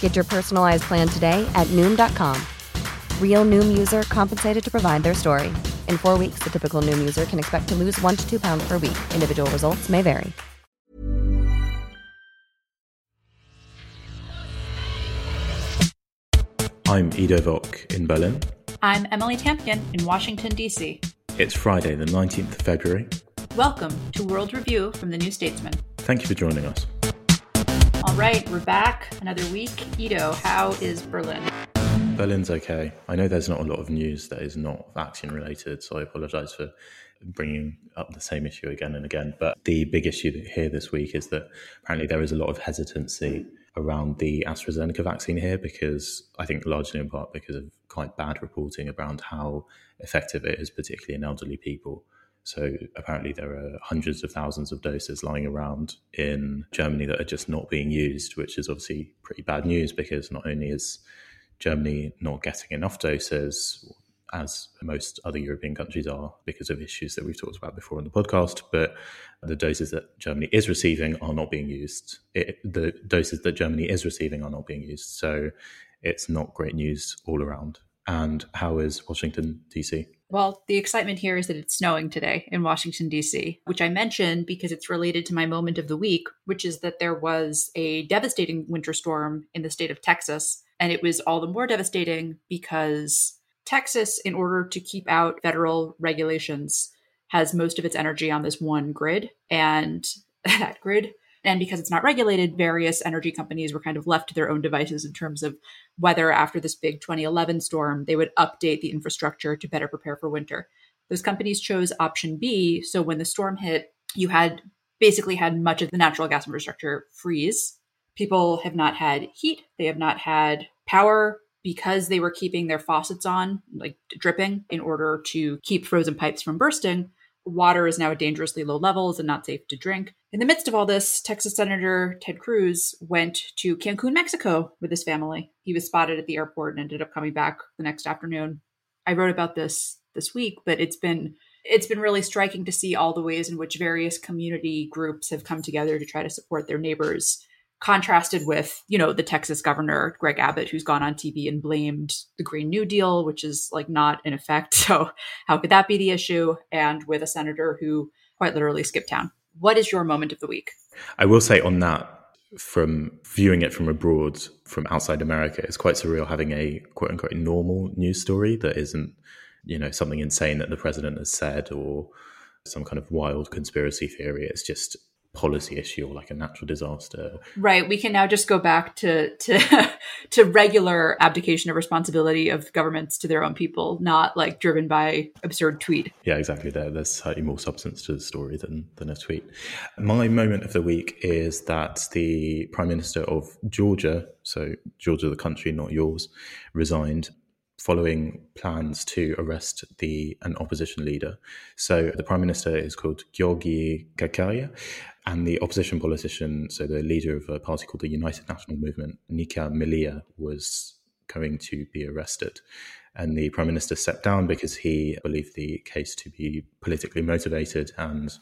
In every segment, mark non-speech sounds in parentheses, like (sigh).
Get your personalized plan today at Noom.com. Real Noom user compensated to provide their story. In four weeks, the typical Noom user can expect to lose one to two pounds per week. Individual results may vary. I'm Ido Vock in Berlin. I'm Emily Tamkin in Washington, D.C. It's Friday, the 19th of February. Welcome to World Review from the New Statesman. Thank you for joining us. All right, we're back. Another week. Ido, how is Berlin? Berlin's okay. I know there's not a lot of news that is not vaccine related, so I apologize for bringing up the same issue again and again. But the big issue here this week is that apparently there is a lot of hesitancy around the AstraZeneca vaccine here because I think largely in part because of quite bad reporting around how effective it is, particularly in elderly people. So apparently there are hundreds of thousands of doses lying around in Germany that are just not being used, which is obviously pretty bad news because not only is Germany not getting enough doses, as most other European countries are because of issues that we've talked about before on the podcast. But the doses that Germany is receiving are not being used. It, the doses that Germany is receiving are not being used. So it's not great news all around. And how is Washington, D.C.? Well, the excitement here is that it's snowing today in Washington, D.C., which I mentioned because it's related to my moment of the week, which is that there was a devastating winter storm in the state of Texas. And it was all the more devastating because Texas, in order to keep out federal regulations, has most of its energy on this one grid. And (laughs) that grid and because it's not regulated, various energy companies were kind of left to their own devices in terms of whether after this big 2011 storm, they would update the infrastructure to better prepare for winter. Those companies chose option B. So when the storm hit, you had basically had much of the natural gas infrastructure freeze. People have not had heat, they have not had power because they were keeping their faucets on, like dripping, in order to keep frozen pipes from bursting. Water is now at dangerously low levels and not safe to drink. In the midst of all this, Texas Senator Ted Cruz went to Cancun, Mexico with his family. He was spotted at the airport and ended up coming back the next afternoon. I wrote about this this week, but it's been it's been really striking to see all the ways in which various community groups have come together to try to support their neighbors contrasted with you know the texas governor greg abbott who's gone on tv and blamed the green new deal which is like not in effect. (laughs) So how could that be the issue? And with a senator who quite literally skipped town. What is your moment of the week? I will say on that from viewing it from abroad from outside america it's quite surreal having a quote unquote normal news story that isn't you know something insane that the president has said or some kind of wild conspiracy theory. It's just policy issue or like a natural disaster. Right. We can now just go back to to (laughs) to regular abdication of responsibility of governments to their own people, not like driven by absurd tweet. Yeah, exactly. There, there's slightly more substance to the story than than a tweet. My moment of the week is that the Prime Minister of Georgia, so Georgia, the country, not yours, resigned following plans to arrest the an opposition leader. So the prime minister is called Giorgi Gakharia, and the opposition politician, so the leader of a party called the United National Movement, Nika Melia, was going to be arrested. And the prime minister stepped down because he believed the case to be politically motivated and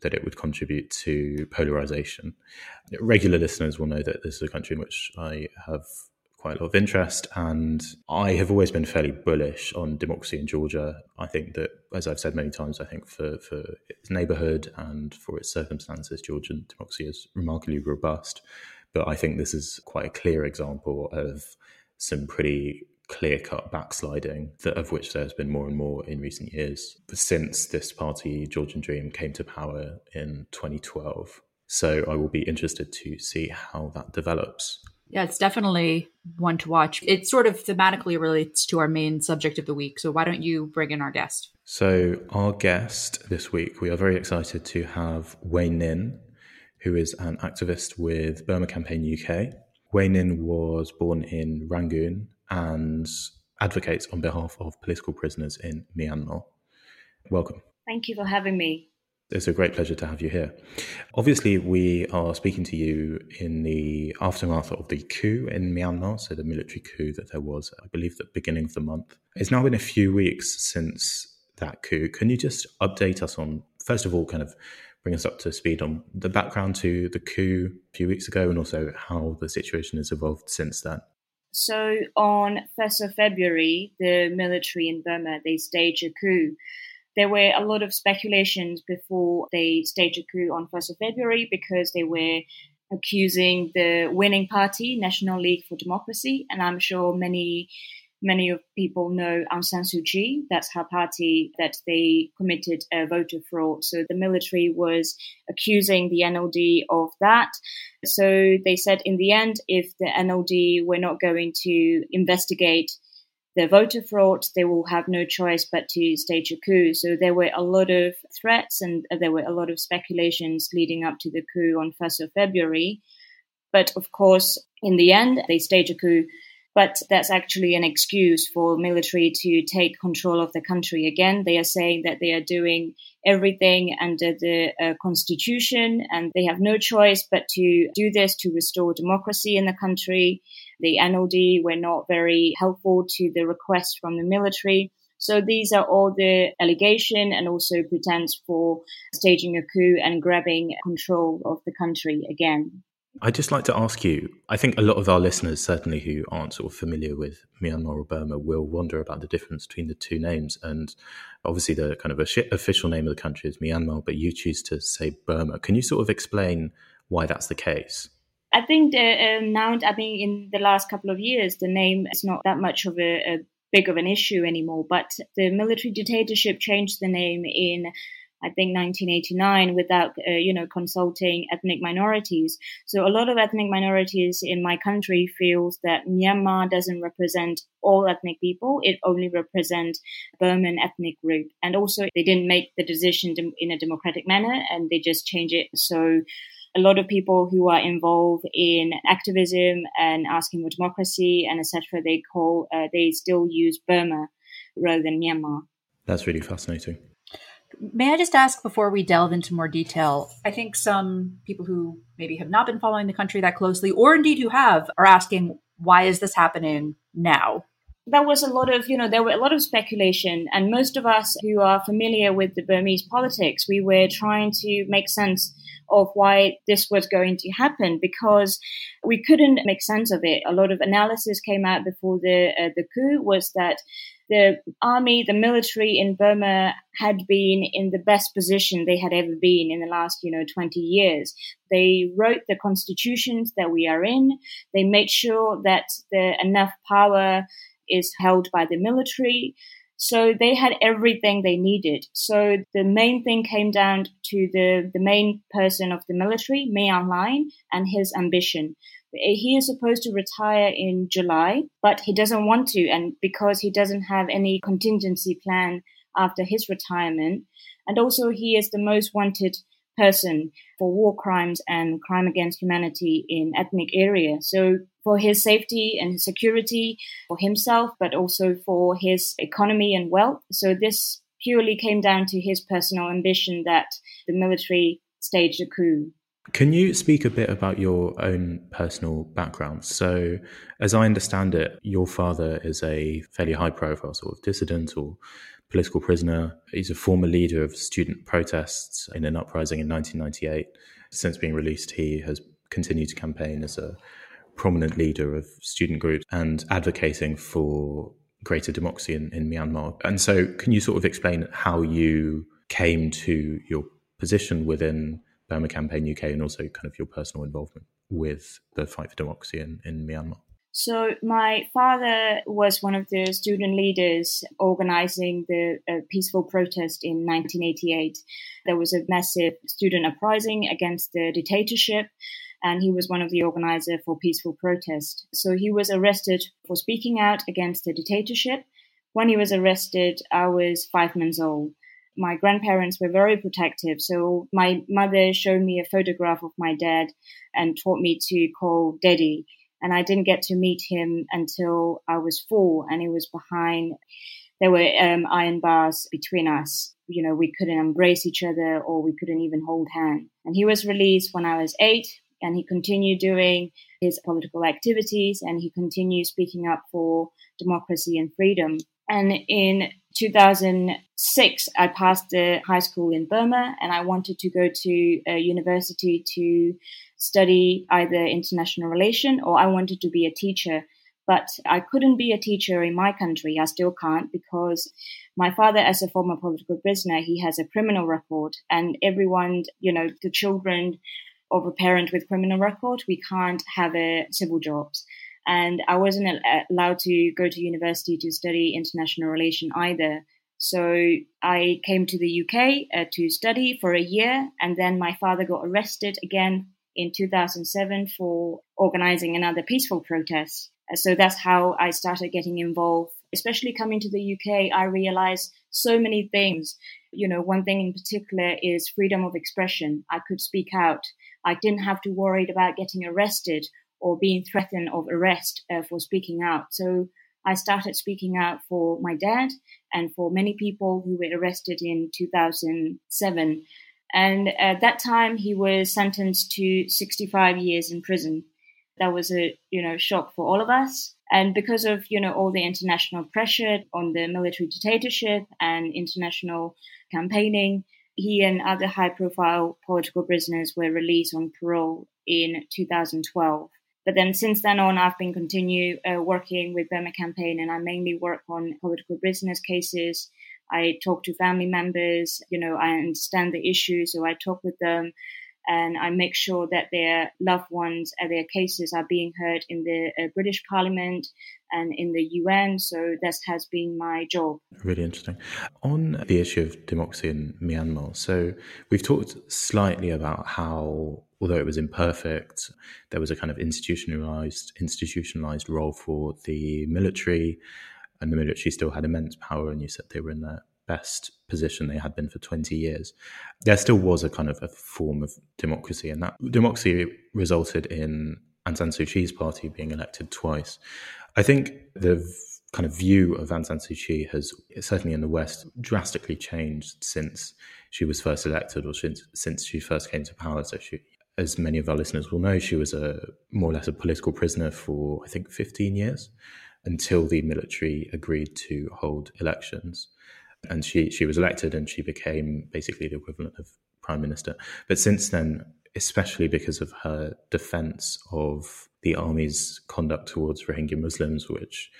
that it would contribute to polarization. Regular listeners will know that this is a country in which I have quite a lot of interest. And I have always been fairly bullish on democracy in Georgia. I think that, as I've said many times, I think for, for its neighborhood and for its circumstances, Georgian democracy is remarkably robust. But I think this is quite a clear example of some pretty clear cut backsliding, that, of which there's been more and more in recent years since this party, Georgian Dream, came to power in 2012. So I will be interested to see how that develops. Yeah, it's definitely one to watch. It sort of thematically relates to our main subject of the week. So why don't you bring in our guest? So, our guest this week, we are very excited to have Wai Hnin, who is an activist with Burma Campaign UK. Wai Hnin was born in Rangoon and advocates on behalf of political prisoners in Myanmar. Welcome. Thank you for having me. It's a great pleasure to have you here. Obviously, we are speaking to you in the aftermath of the coup in Myanmar, so the military coup that there was, I believe, at the beginning of the month. It's now been a few weeks since that coup. Can you just update us on, first of all, kind of bring us up to speed on the background to the coup a few weeks ago and also how the situation has evolved since then? So on 1st of February, the military in Burma, they staged a coup. There were a lot of speculations before they staged a coup on 1st of February because they were accusing the winning party, National League for Democracy, and I'm sure many many of people know Aung San Suu Kyi. That's her party that they committed a voter fraud. So the military was accusing the NLD of that. So they said in the end, if the NLD were not going to investigate the voter fraud, they will have no choice but to stage a coup. So there were a lot of threats and there were a lot of speculations leading up to the coup on 1st of February. But of course, in the end, they staged a coup but that's actually an excuse for military to take control of the country again. They are saying that they are doing everything under the uh, constitution and they have no choice but to do this to restore democracy in the country. The NLD were not very helpful to the request from the military. So these are all the allegation and also pretense for staging a coup and grabbing control of the country again. I'd just like to ask you I think a lot of our listeners, certainly who aren't sort of familiar with Myanmar or Burma, will wonder about the difference between the two names. And obviously, the kind of official name of the country is Myanmar, but you choose to say Burma. Can you sort of explain why that's the case? I think the, um, now, I mean, in the last couple of years, the name is not that much of a, a big of an issue anymore. But the military dictatorship changed the name in I think 1989 without, uh, you know, consulting ethnic minorities. So a lot of ethnic minorities in my country feels that Myanmar doesn't represent all ethnic people. It only represents Burman ethnic group. And also they didn't make the decision in a democratic manner and they just change it. So a lot of people who are involved in activism and asking for democracy and etc. They call, uh, they still use Burma rather than Myanmar. That's really fascinating. May I just ask before we delve into more detail? I think some people who maybe have not been following the country that closely, or indeed who have, are asking, why is this happening now? There was a lot of, you know, there were a lot of speculation, and most of us who are familiar with the Burmese politics, we were trying to make sense of why this was going to happen because we couldn't make sense of it. A lot of analysis came out before the uh, the coup was that the army, the military in Burma had been in the best position they had ever been in the last, you know, 20 years. They wrote the constitutions that we are in. They made sure that the enough power is held by the military. So they had everything they needed. So the main thing came down to the, the main person of the military, Min Aung Hlaing, and his ambition. He is supposed to retire in July, but he doesn't want to. And because he doesn't have any contingency plan after his retirement, and also he is the most wanted person for war crimes and crime against humanity in ethnic area. So for his safety and security for himself, but also for his economy and wealth. So this purely came down to his personal ambition that the military staged a coup. Can you speak a bit about your own personal background? So, as I understand it, your father is a fairly high profile sort of dissident or political prisoner. He's a former leader of student protests in an uprising in 1998. Since being released, he has continued to campaign as a prominent leader of student groups and advocating for greater democracy in, in Myanmar. And so, can you sort of explain how you came to your position within Burma Campaign UK and also kind of your personal involvement with the fight for democracy in, in Myanmar? So my father was one of the student leaders organizing the uh, peaceful protest in 1988. There was a massive student uprising against the dictatorship and he was one of the organizers for peaceful protest. So he was arrested for speaking out against the dictatorship. When he was arrested, I was five months old. My grandparents were very protective. So my mother showed me a photograph of my dad and taught me to call daddy. And I didn't get to meet him until I was four and he was behind there were um, iron bars between us. You know, we couldn't embrace each other or we couldn't even hold hands. And he was released when I was eight and he continued doing his political activities and he continued speaking up for democracy and freedom. And in 2006, I passed the high school in Burma and I wanted to go to a university to study either international relation or I wanted to be a teacher. But I couldn't be a teacher in my country. I still can't because my father, as a former political prisoner, he has a criminal record and everyone, you know, the children of a parent with criminal record, we can't have a civil jobs. And I wasn't allowed to go to university to study international relation either. So I came to the UK uh, to study for a year, and then my father got arrested again in 2007 for organizing another peaceful protest. Uh, so that's how I started getting involved. Especially coming to the UK, I realized so many things. You know, one thing in particular is freedom of expression. I could speak out. I didn't have to worry about getting arrested or being threatened of arrest uh, for speaking out. So I started speaking out for my dad and for many people who were arrested in 2007. And at that time, he was sentenced to 65 years in prison. That was a you know shock for all of us. And because of you know all the international pressure on the military dictatorship and international campaigning, he and other high profile political prisoners were released on parole in 2012. But then since then on, I've been continue uh, working with Burma Campaign and I mainly work on political prisoners cases. I talk to family members, you know, I understand the issues, so I talk with them and I make sure that their loved ones and their cases are being heard in the uh, British Parliament and in the UN. So that has been my job. Really interesting. On the issue of democracy in Myanmar, so we've talked slightly about how, although it was imperfect, there was a kind of institutionalized institutionalized role for the military, and the military still had immense power. And you said they were in their best position they had been for 20 years, there still was a kind of a form of democracy. And that democracy resulted in Aung San Suu Kyi's party being elected twice. I think the kind of view of Aung San Suu Kyi has certainly in the West drastically changed since she was first elected or since, since she first came to power. So she, as many of our listeners will know, she was a more or less a political prisoner for I think 15 years until the military agreed to hold elections and she she was elected and she became basically the equivalent of prime minister. But since then, especially because of her defense of the army's conduct towards Rohingya Muslims, which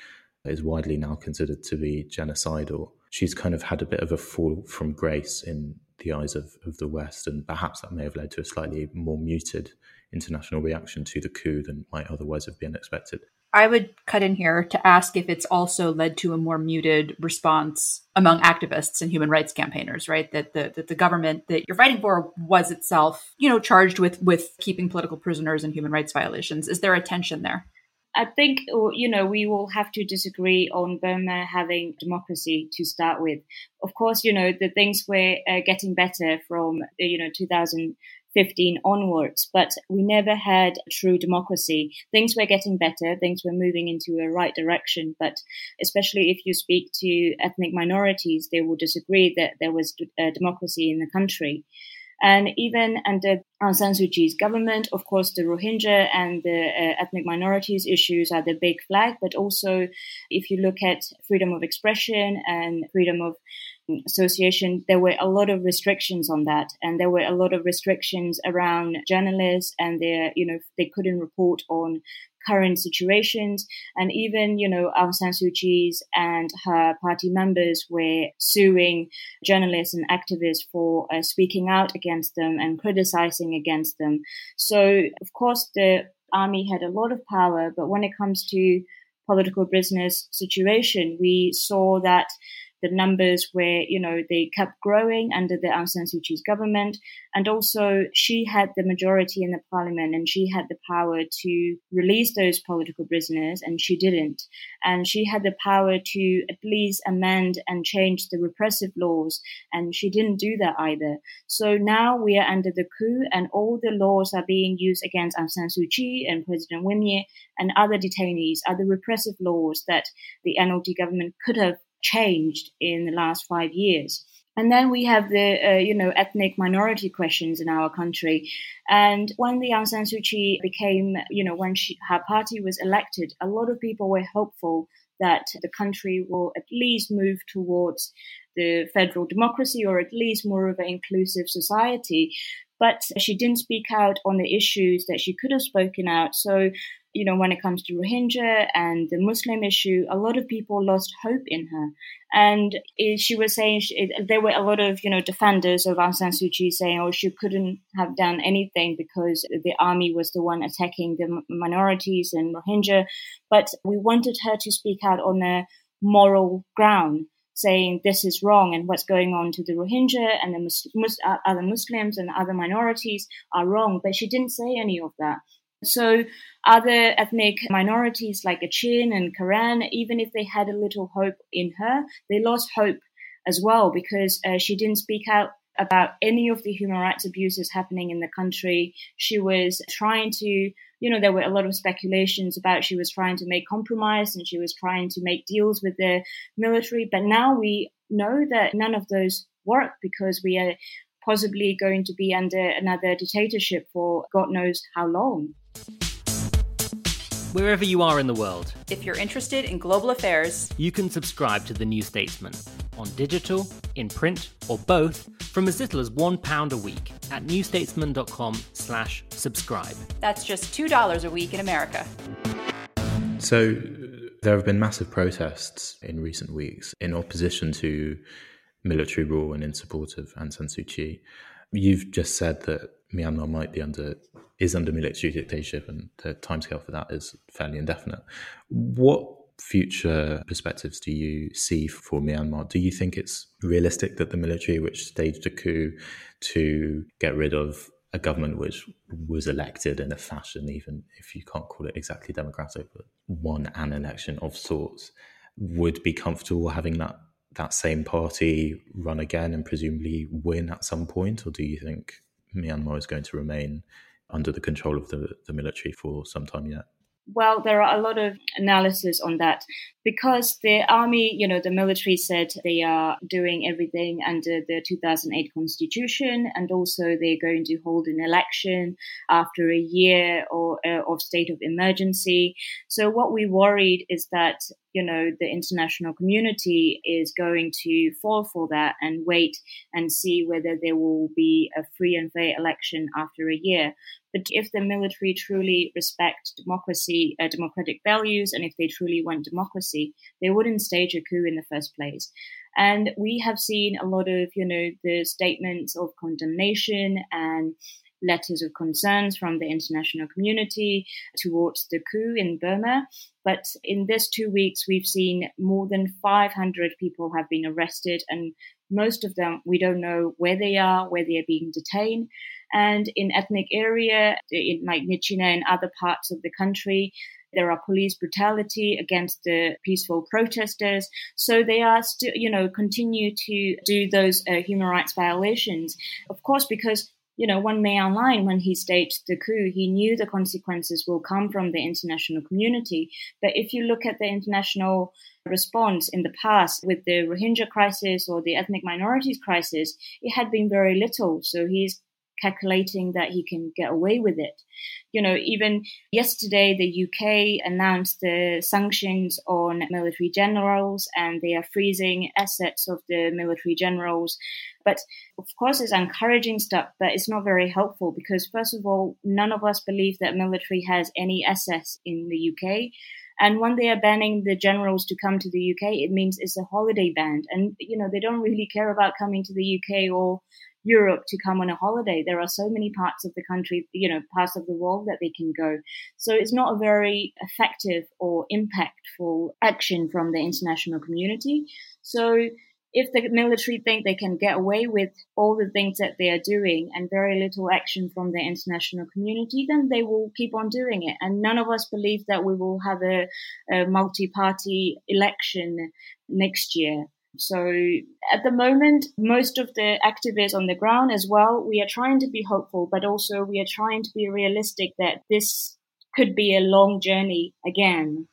is widely now considered to be genocidal, she's kind of had a bit of a fall from grace in the eyes of, of the West, and perhaps that may have led to a slightly more muted international reaction to the coup than might otherwise have been expected. I would cut in here to ask if it's also led to a more muted response among activists and human rights campaigners, right? That the that the government that you're fighting for was itself, you know, charged with with keeping political prisoners and human rights violations. Is there a tension there? I think you know we will have to disagree on Burma having democracy to start with. Of course, you know the things were uh, getting better from you know 2000 15 onwards, but we never had true democracy. Things were getting better, things were moving into a right direction, but especially if you speak to ethnic minorities, they will disagree that there was a democracy in the country. And even under Aung San Suu Kyi's government, of course, the Rohingya and the uh, ethnic minorities issues are the big flag. But also, if you look at freedom of expression and freedom of association, there were a lot of restrictions on that, and there were a lot of restrictions around journalists, and they, you know, they couldn't report on current situations. And even, you know, Aung San Suu Kyi's and her party members were suing journalists and activists for uh, speaking out against them and criticizing against them. So, of course, the army had a lot of power, but when it comes to political prisoners situation, we saw that the numbers where, you know, they kept growing under the Aung San Suu Kyi's government. And also she had the majority in the parliament and she had the power to release those political prisoners and she didn't. And she had the power to at least amend and change the repressive laws and she didn't do that either. So now we are under the coup and all the laws are being used against Aung San Suu Kyi and President Win and other detainees the repressive laws that the NLD government could have changed in the last five years. And then we have the, uh, you know, ethnic minority questions in our country. And when the Aung San Suu Kyi became, you know, when she, her party was elected, a lot of people were hopeful that the country will at least move towards the federal democracy or at least more of an inclusive society. But she didn't speak out on the issues that she could have spoken out. So you know, when it comes to Rohingya and the Muslim issue, a lot of people lost hope in her. And she was saying she, there were a lot of, you know, defenders of Aung San Suu Kyi saying, oh, she couldn't have done anything because the army was the one attacking the minorities and Rohingya. But we wanted her to speak out on a moral ground saying this is wrong and what's going on to the Rohingya and the Mus- Mus- uh, other Muslims and other minorities are wrong. But she didn't say any of that. So other ethnic minorities like Kachin and Karen, even if they had a little hope in her, they lost hope as well because uh, she didn't speak out about any of the human rights abuses happening in the country. She was trying to, you know, there were a lot of speculations about she was trying to make compromise and she was trying to make deals with the military. But now we know that none of those work because we are possibly going to be under another dictatorship for God knows how long wherever you are in the world. If you're interested in global affairs, you can subscribe to The New Statesman on digital, in print, or both from as little as £1 a week at newstatesman.com slash subscribe. That's just $2 a week in America. So uh, there have been massive protests in recent weeks in opposition to military rule and in support of Aung San Suu Kyi. You've just said that Myanmar might be under is under military dictatorship, and the timescale for that is fairly indefinite. What future perspectives do you see for Myanmar? Do you think it's realistic that the military, which staged a coup to get rid of a government which was elected in a fashion, even if you can't call it exactly democratic, but won an election of sorts, would be comfortable having that that same party run again and presumably win at some point, or do you think Myanmar is going to remain under the control of the, the military for some time yet? Well, there are a lot of analysis on that because the army, you know, the military said they are doing everything under the 2008 constitution and also they're going to hold an election after a year or uh, of state of emergency. So what we worried is that you know, the international community is going to fall for that and wait and see whether there will be a free and fair election after a year. But if the military truly respect democracy, uh, democratic values, and if they truly want democracy, they wouldn't stage a coup in the first place. And we have seen a lot of, you know, the statements of condemnation and letters of concerns from the international community towards the coup in Burma. But in this two weeks, we've seen more than 500 people have been arrested, and most of them we don't know where they are, where they are being detained. And in ethnic area, in like Myitkyina and other parts of the country, there are police brutality against the peaceful protesters. So they are still, you know, continue to do those uh, human rights violations. Of course, because you know, Min Aung Hlaing, when he staged the coup, he knew the consequences will come from the international community. But if you look at the international response in the past with the Rohingya crisis or the ethnic minorities crisis, it had been very little. So he's calculating that he can get away with it. You know, even yesterday, the UK announced the sanctions on military generals and they are freezing assets of the military generals. But of course, it's encouraging stuff, but it's not very helpful because, first of all, none of us believe that military has any assets in the UK. And when they are banning the generals to come to the UK, it means it's a holiday ban. And, you know, they don't really care about coming to the UK or Europe to come on a holiday. There are so many parts of the country, you know, parts of the world that they can go. So it's not a very effective or impactful action from the international community. So if the military think they can get away with all the things that they are doing and very little action from the international community, then they will keep on doing it. And none of us believe that we will have a, a multi-party election next year. So at the moment, most of the activists on the ground as well, we are trying to be hopeful, but also we are trying to be realistic that this could be a long journey again.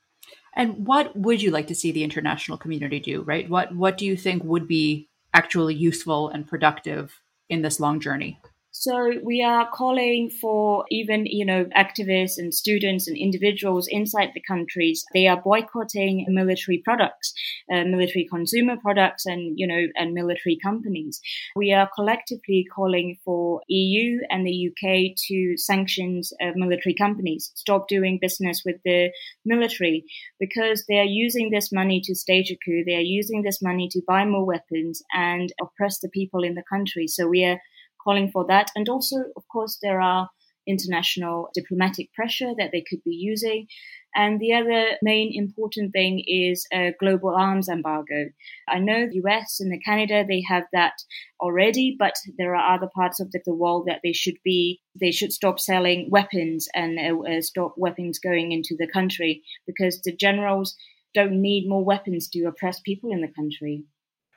And what would you like to see the international community do, right? What what do you think would be actually useful and productive in this long journey? So we are calling for even, you know, activists and students and individuals inside the countries. They are boycotting military products, uh, military consumer products and, you know, and military companies. We are collectively calling for EU and the UK to sanctions uh, military companies, stop doing business with the military because they are using this money to stage a coup. They are using this money to buy more weapons and oppress the people in the country. So we are calling for that. And also, of course, there are international diplomatic pressure that they could be using. And the other main important thing is a global arms embargo. I know the US and the Canada, they have that already, but there are other parts of the, world that they should be, they should stop selling weapons and uh, uh, stop weapons going into the country because the generals don't need more weapons to oppress people in the country.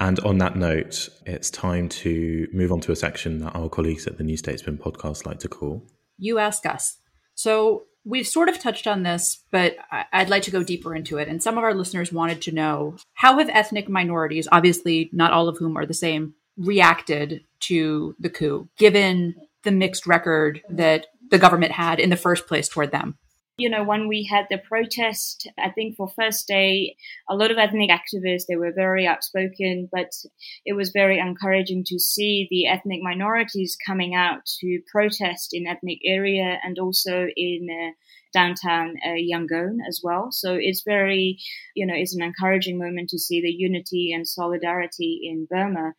And on that note, it's time to move on to a section that our colleagues at the New Statesman podcast like to call You Ask Us. So we've sort of touched on this, but I'd like to go deeper into it. And some of our listeners wanted to know how have ethnic minorities, obviously not all of whom are the same, reacted to the coup, given the mixed record that the government had in the first place toward them? You know, when we had the protest, I think for first day, a lot of ethnic activists, they were very outspoken, but it was very encouraging to see the ethnic minorities coming out to protest in ethnic area and also in uh, downtown uh, Yangon as well. So it's very, you know, it's an encouraging moment to see the unity and solidarity in Burma.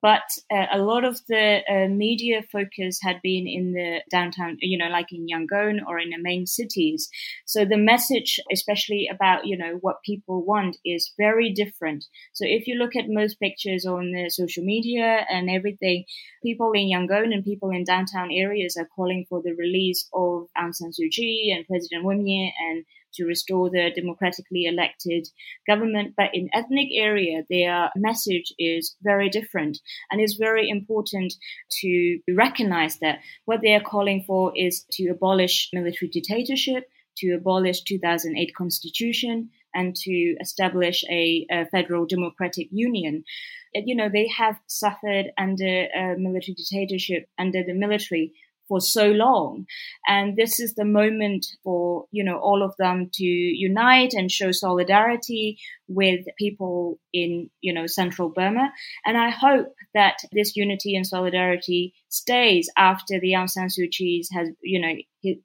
But uh, a lot of the uh, media focus had been in the downtown, you know, like in Yangon or in the main cities. So the message, especially about, you know, what people want is very different. So if you look at most pictures on the social media and everything, people in Yangon and people in downtown areas are calling for the release of Aung San Suu Kyi and President Win Myint and to restore the democratically elected government. But in ethnic area, their message is very different. And it's very important to recognize that what they are calling for is to abolish military dictatorship, to abolish 2008 constitution, and to establish a, a federal democratic union. You know, they have suffered under a military dictatorship, under the military for so long. And this is the moment for, you know, all of them to unite and show solidarity with people in, you know, central Burma. And I hope that this unity and solidarity stays after the Aung San Suu Kyi has, you know,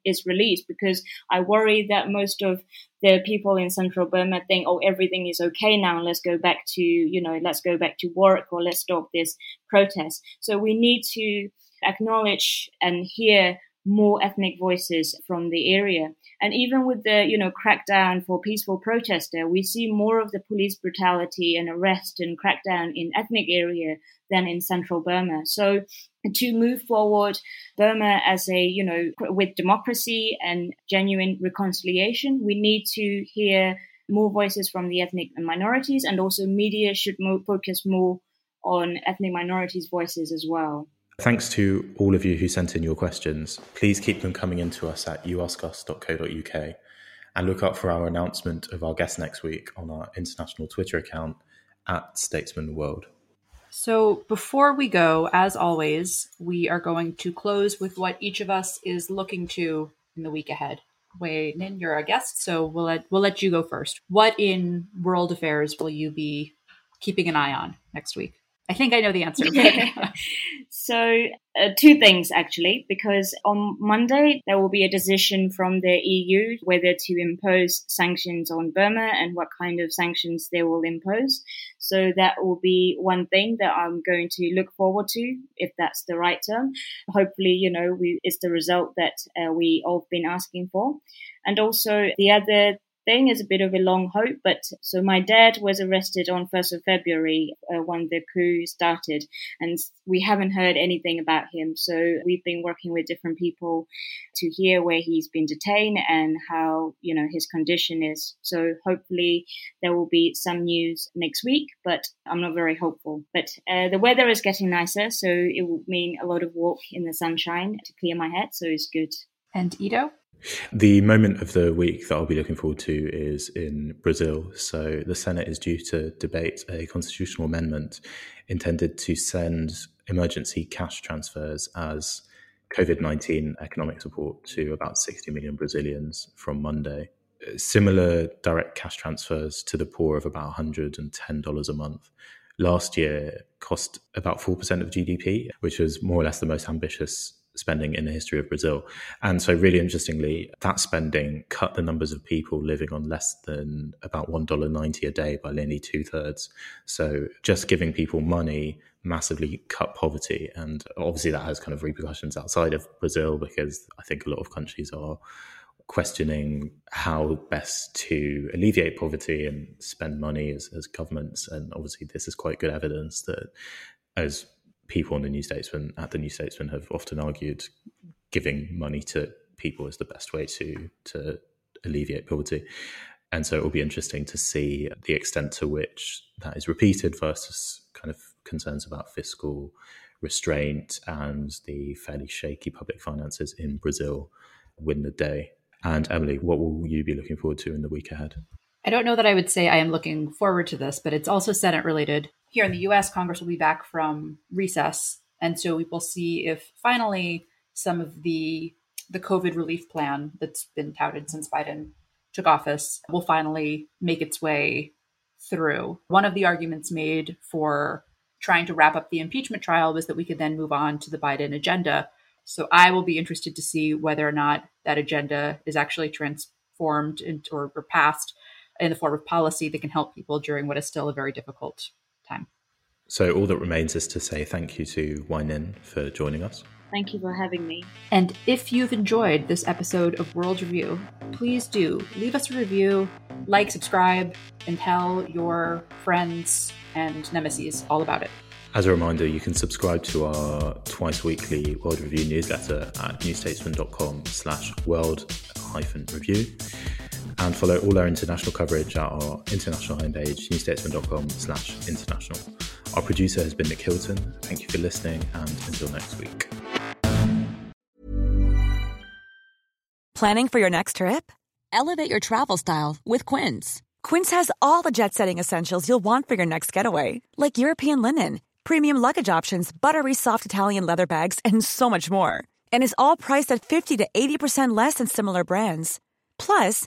is released because I worry that most of the people in central Burma think, oh, everything is okay now. Let's go back to, you know, let's go back to work or let's stop this protest. So we need to acknowledge and hear more ethnic voices from the area. And even with the, you know, crackdown for peaceful protester, we see more of the police brutality and arrest and crackdown in ethnic area than in central Burma. So to move forward Burma as a, you know, with democracy and genuine reconciliation, we need to hear more voices from the ethnic minorities and also media should focus more on ethnic minorities' voices as well. Thanks to all of you who sent in your questions. Please keep them coming in to us at youaskus.co.uk and look out for our announcement of our guest next week on our international Twitter account at Statesman World. So, before we go, as always, we are going to close with what each of us is looking to in the week ahead. Wai Hnin, you're our guest, so we'll let we'll let you go first. What in world affairs will you be keeping an eye on next week? I think I know the answer. (laughs) so, uh, two things actually, because on Monday there will be a decision from the EU whether to impose sanctions on Burma and what kind of sanctions they will impose. So that will be one thing that I'm going to look forward to, if that's the right term. Hopefully, you know, we, it's the result that uh, we all have been asking for. And also the other thing is a bit of a long hope. But so my dad was arrested on 1st of February uh, when the coup started, and we haven't heard anything about him. So we've been working with different people to hear where he's been detained and how, you know, his condition is. So hopefully there will be some news next week, but I'm not very hopeful. But uh, the weather is getting nicer, so it will mean a lot of walk in the sunshine to clear my head. So it's good. And Ido? The moment of the week that I'll be looking forward to is in Brazil. So the Senate is due to debate a constitutional amendment intended to send emergency cash transfers as COVID 19 economic support to about 60 million Brazilians from Monday. Similar direct cash transfers to the poor of about $110 a month last year cost about 4% of GDP, which was more or less the most ambitious spending in the history of Brazil. And so, really interestingly, that spending cut the numbers of people living on less than about $1.90 a day by nearly two thirds. So, just giving people money massively cut poverty. And obviously, that has kind of repercussions outside of Brazil because I think a lot of countries are questioning how best to alleviate poverty and spend money as, as governments. And obviously, this is quite good evidence that as people on the New Statesman at the New Statesman have often argued giving money to people is the best way to to alleviate poverty. And so it will be interesting to see the extent to which that is repeated versus kind of concerns about fiscal restraint and the fairly shaky public finances in Brazil win the day. And Emily, what will you be looking forward to in the week ahead? I don't know that I would say I am looking forward to this, but it's also Senate related here in the US, Congress will be back from recess. And so we will see if finally some of the the COVID relief plan that's been touted since Biden took office will finally make its way through. One of the arguments made for trying to wrap up the impeachment trial was that we could then move on to the Biden agenda. So I will be interested to see whether or not that agenda is actually transformed into, or, or passed in the form of policy that can help people during what is still a very difficult time. So all that remains is to say thank you to Wai Hnin for joining us. Thank you for having me. And if you've enjoyed this episode of World Review, please do leave us a review, like, subscribe, and tell your friends and nemesis all about it. As a reminder, you can subscribe to our twice weekly World Review newsletter at newstatesman.com slash world hyphen review and follow all our international coverage at our international homepage, newstatesman.com slash international. Our producer has been Nick Hilton. Thank you for listening, and until next week. Planning for your next trip? Elevate your travel style with Quince. Quince has all the jet setting essentials you'll want for your next getaway, like European linen, premium luggage options, buttery soft Italian leather bags, and so much more. And is all priced at 50 to 80% less than similar brands. Plus,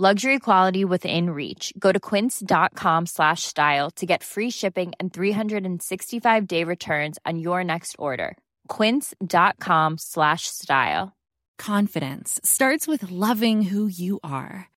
Luxury quality within reach. Go to quince.com slash style to get free shipping and 365 day returns on your next order. Quince.com slash style. Confidence starts with loving who you are.